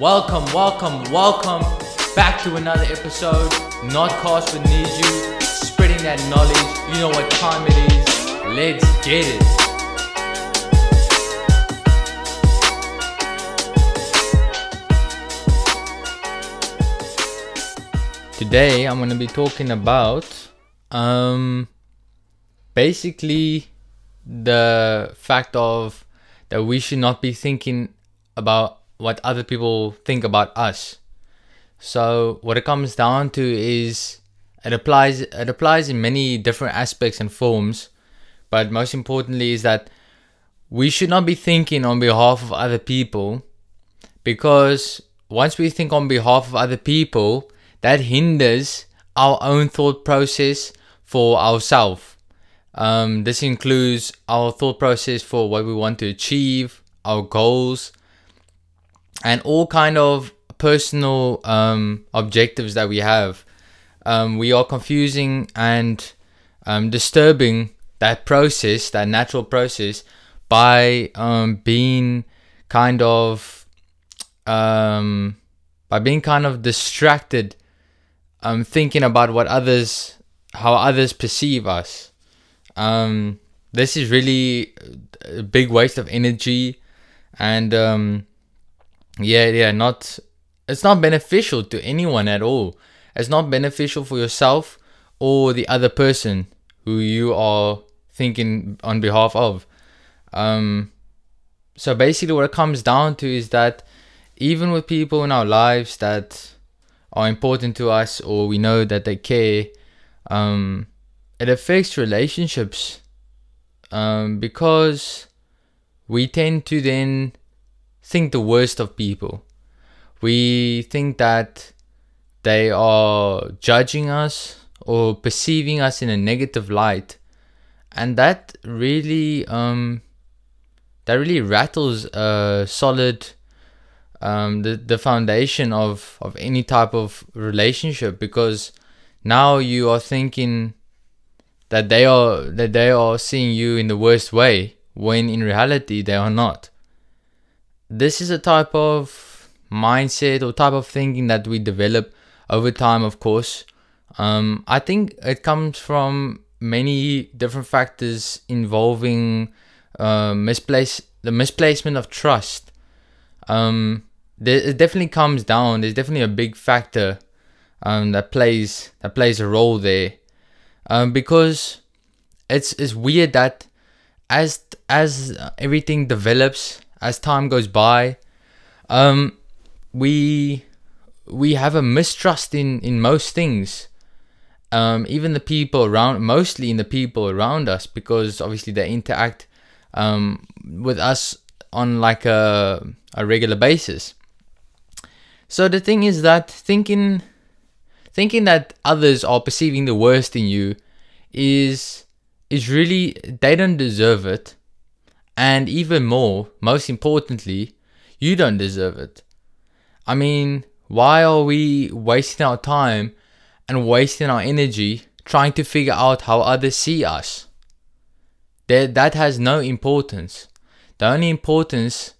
Welcome, welcome, welcome back to another episode. Not Nodcast with Niju, spreading that knowledge. You know what time it is. Let's get it. Today I'm gonna be talking about um basically the fact of that we should not be thinking about what other people think about us. So what it comes down to is it applies it applies in many different aspects and forms, but most importantly is that we should not be thinking on behalf of other people because once we think on behalf of other people, that hinders our own thought process for ourselves. Um, this includes our thought process for what we want to achieve, our goals, and all kind of personal um, objectives that we have. Um, we are confusing and um, disturbing that process, that natural process, by um, being kind of um, by being kind of distracted, um, thinking about what others, how others perceive us. This is really a big waste of energy, and yeah, yeah, not it's not beneficial to anyone at all. It's not beneficial for yourself or the other person who you are thinking on behalf of. Um, so basically, what it comes down to is that even with people in our lives that are important to us or we know that they care, um, it affects relationships um, because we tend to then think the worst of people. We think that they are judging us or perceiving us in a negative light. And that really um that really rattles a solid um the, the foundation of, of any type of relationship because now you are thinking that they are that they are seeing you in the worst way when in reality they are not this is a type of mindset or type of thinking that we develop over time, of course. Um, I think it comes from many different factors involving uh, misplace the misplacement of trust. Um, there, it definitely comes down. There's definitely a big factor um, that plays that plays a role there, um, because it's it's weird that as as everything develops as time goes by, um, we we have a mistrust in in most things. Um, even the people around, mostly in the people around us, because obviously they interact um, with us on like a a regular basis. So the thing is that thinking thinking that others are perceiving the worst in you is is really they don't deserve it and even more, most importantly, you don't deserve it. I mean, why are we wasting our time and wasting our energy trying to figure out how others see us? That, that has no importance. The only importance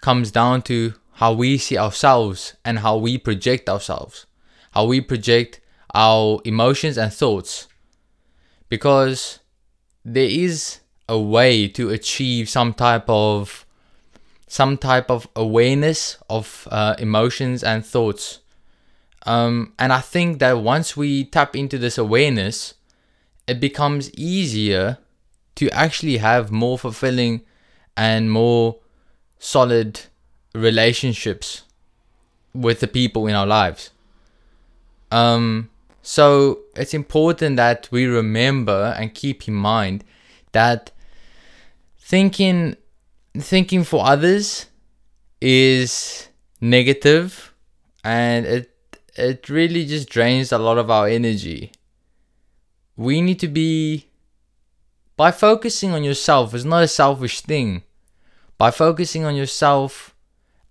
comes down to how we see ourselves and how we project ourselves, how we project our emotions and thoughts. Because there is a way to achieve some type of some type of awareness of uh, emotions and thoughts. Um, and I think that once we tap into this awareness, it becomes easier to actually have more fulfilling and more solid relationships with the people in our lives. Um, so it's important that we remember and keep in mind that thinking thinking for others is negative and it it really just drains a lot of our energy. We need to be by focusing on yourself is not a selfish thing. By focusing on yourself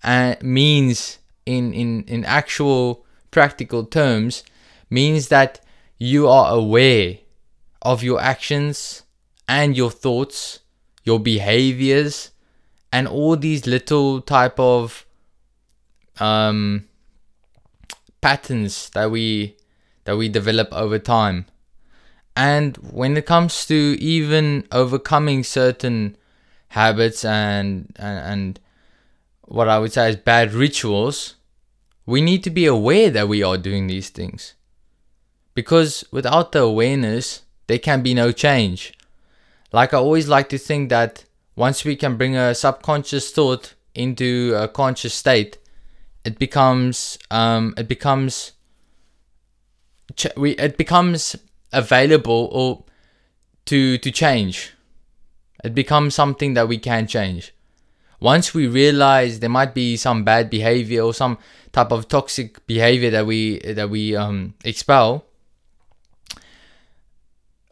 and uh, means in, in, in actual practical terms means that you are aware of your actions and your thoughts your behaviors and all these little type of um, patterns that we that we develop over time. And when it comes to even overcoming certain habits and, and and what I would say is bad rituals, we need to be aware that we are doing these things. Because without the awareness, there can be no change. Like I always like to think that once we can bring a subconscious thought into a conscious state, it becomes um, it becomes ch- we it becomes available or to to change. It becomes something that we can change. Once we realize there might be some bad behavior or some type of toxic behavior that we that we um, expel,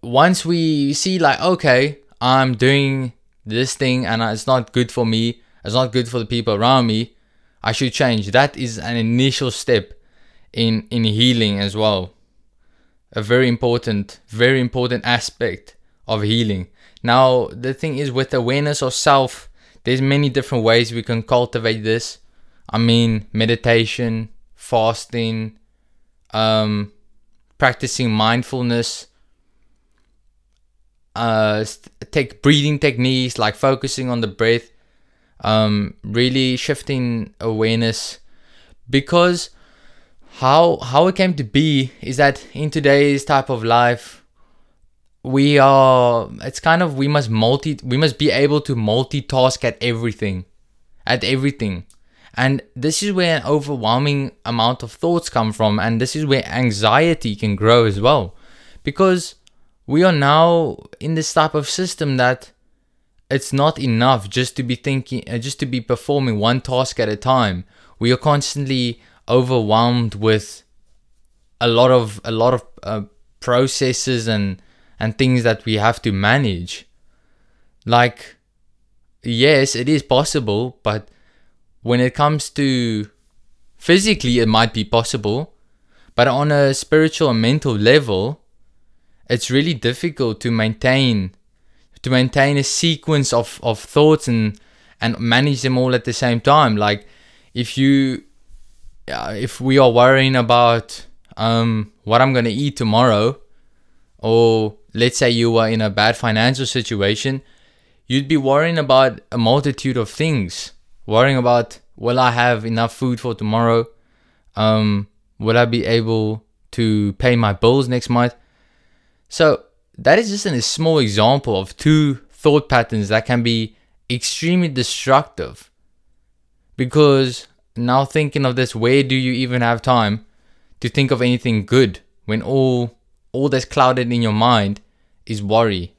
once we see like okay, I'm doing this thing and it's not good for me, it's not good for the people around me, I should change. That is an initial step in in healing as well. A very important, very important aspect of healing. Now, the thing is with awareness of self, there's many different ways we can cultivate this. I mean, meditation, fasting, um, practicing mindfulness, uh, take breathing techniques like focusing on the breath, um, really shifting awareness, because how how it came to be is that in today's type of life, we are it's kind of we must multi we must be able to multitask at everything, at everything. And this is where an overwhelming amount of thoughts come from, and this is where anxiety can grow as well. Because we are now in this type of system that it's not enough just to be thinking uh, just to be performing one task at a time. We are constantly overwhelmed with a lot of a lot of uh, processes and and things that we have to manage. Like yes it is possible but when it comes to physically it might be possible but on a spiritual and mental level it's really difficult to maintain to maintain a sequence of, of thoughts and and manage them all at the same time. Like if you if we are worrying about um what i'm going to eat tomorrow or let's say you are in a bad financial situation you'd be worrying about a multitude of things. Worrying about will i have enough food for tomorrow? Um will i be able to pay my bills next month so that is just a small example of two thought patterns that can be extremely destructive. Because now thinking of this, where do you even have time to think of anything good when all all that's clouded in your mind is worry?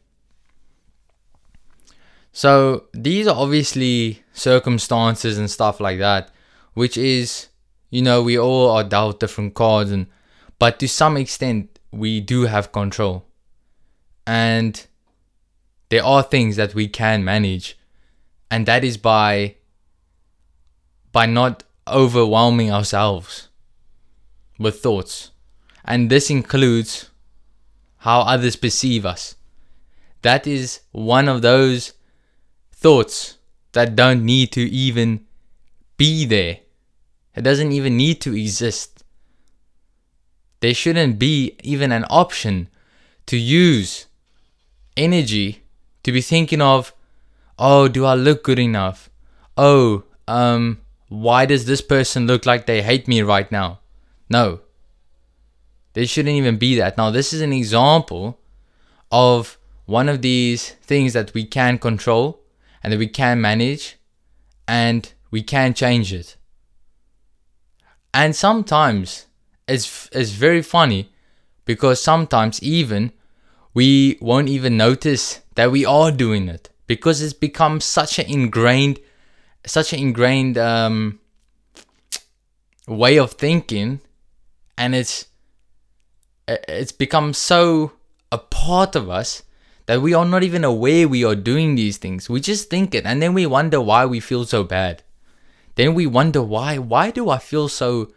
So these are obviously circumstances and stuff like that, which is, you know, we all are dealt different cards and but to some extent we do have control. And there are things that we can manage. And that is by by not overwhelming ourselves with thoughts. And this includes how others perceive us. That is one of those thoughts that don't need to even be there. It doesn't even need to exist. There shouldn't be even an option to use energy to be thinking of, oh, do I look good enough? Oh, um, why does this person look like they hate me right now? No. There shouldn't even be that. Now, this is an example of one of these things that we can control and that we can manage and we can change it. And sometimes it's it's very funny because sometimes even we won't even notice that we are doing it because it's become such an ingrained such an ingrained um, way of thinking and it's it's become so a part of us that we are not even aware we are doing these things. We just think it and then we wonder why we feel so bad. Then we wonder why why do i feel so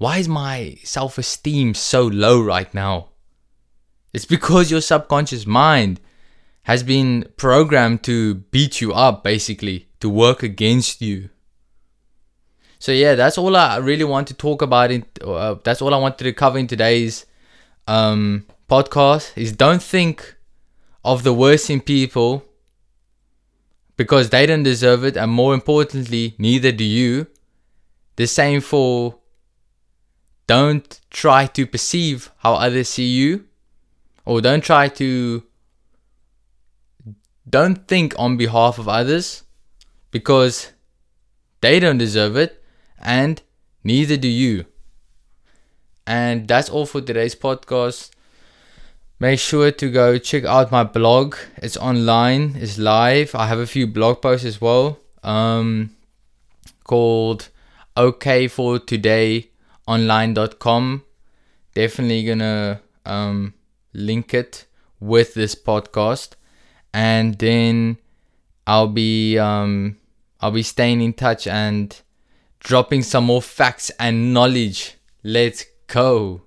why is my self-esteem so low right now it's because your subconscious mind has been programmed to beat you up, basically, to work against you. So yeah, that's all I really want to talk about. In uh, that's all I wanted to cover in today's um, podcast. Is don't think of the worst in people because they don't deserve it, and more importantly, neither do you. The same for don't try to perceive how others see you, or don't try to don't think on behalf of others because they don't deserve it and neither do you. And that's all for today's podcast. Make sure to go check out my blog. It's online, it's live. I have a few blog posts as well. Um, called okay for today online.com. Definitely gonna um, link it with this podcast. And then I'll be um, I'll be staying in touch and dropping some more facts and knowledge. Let's go.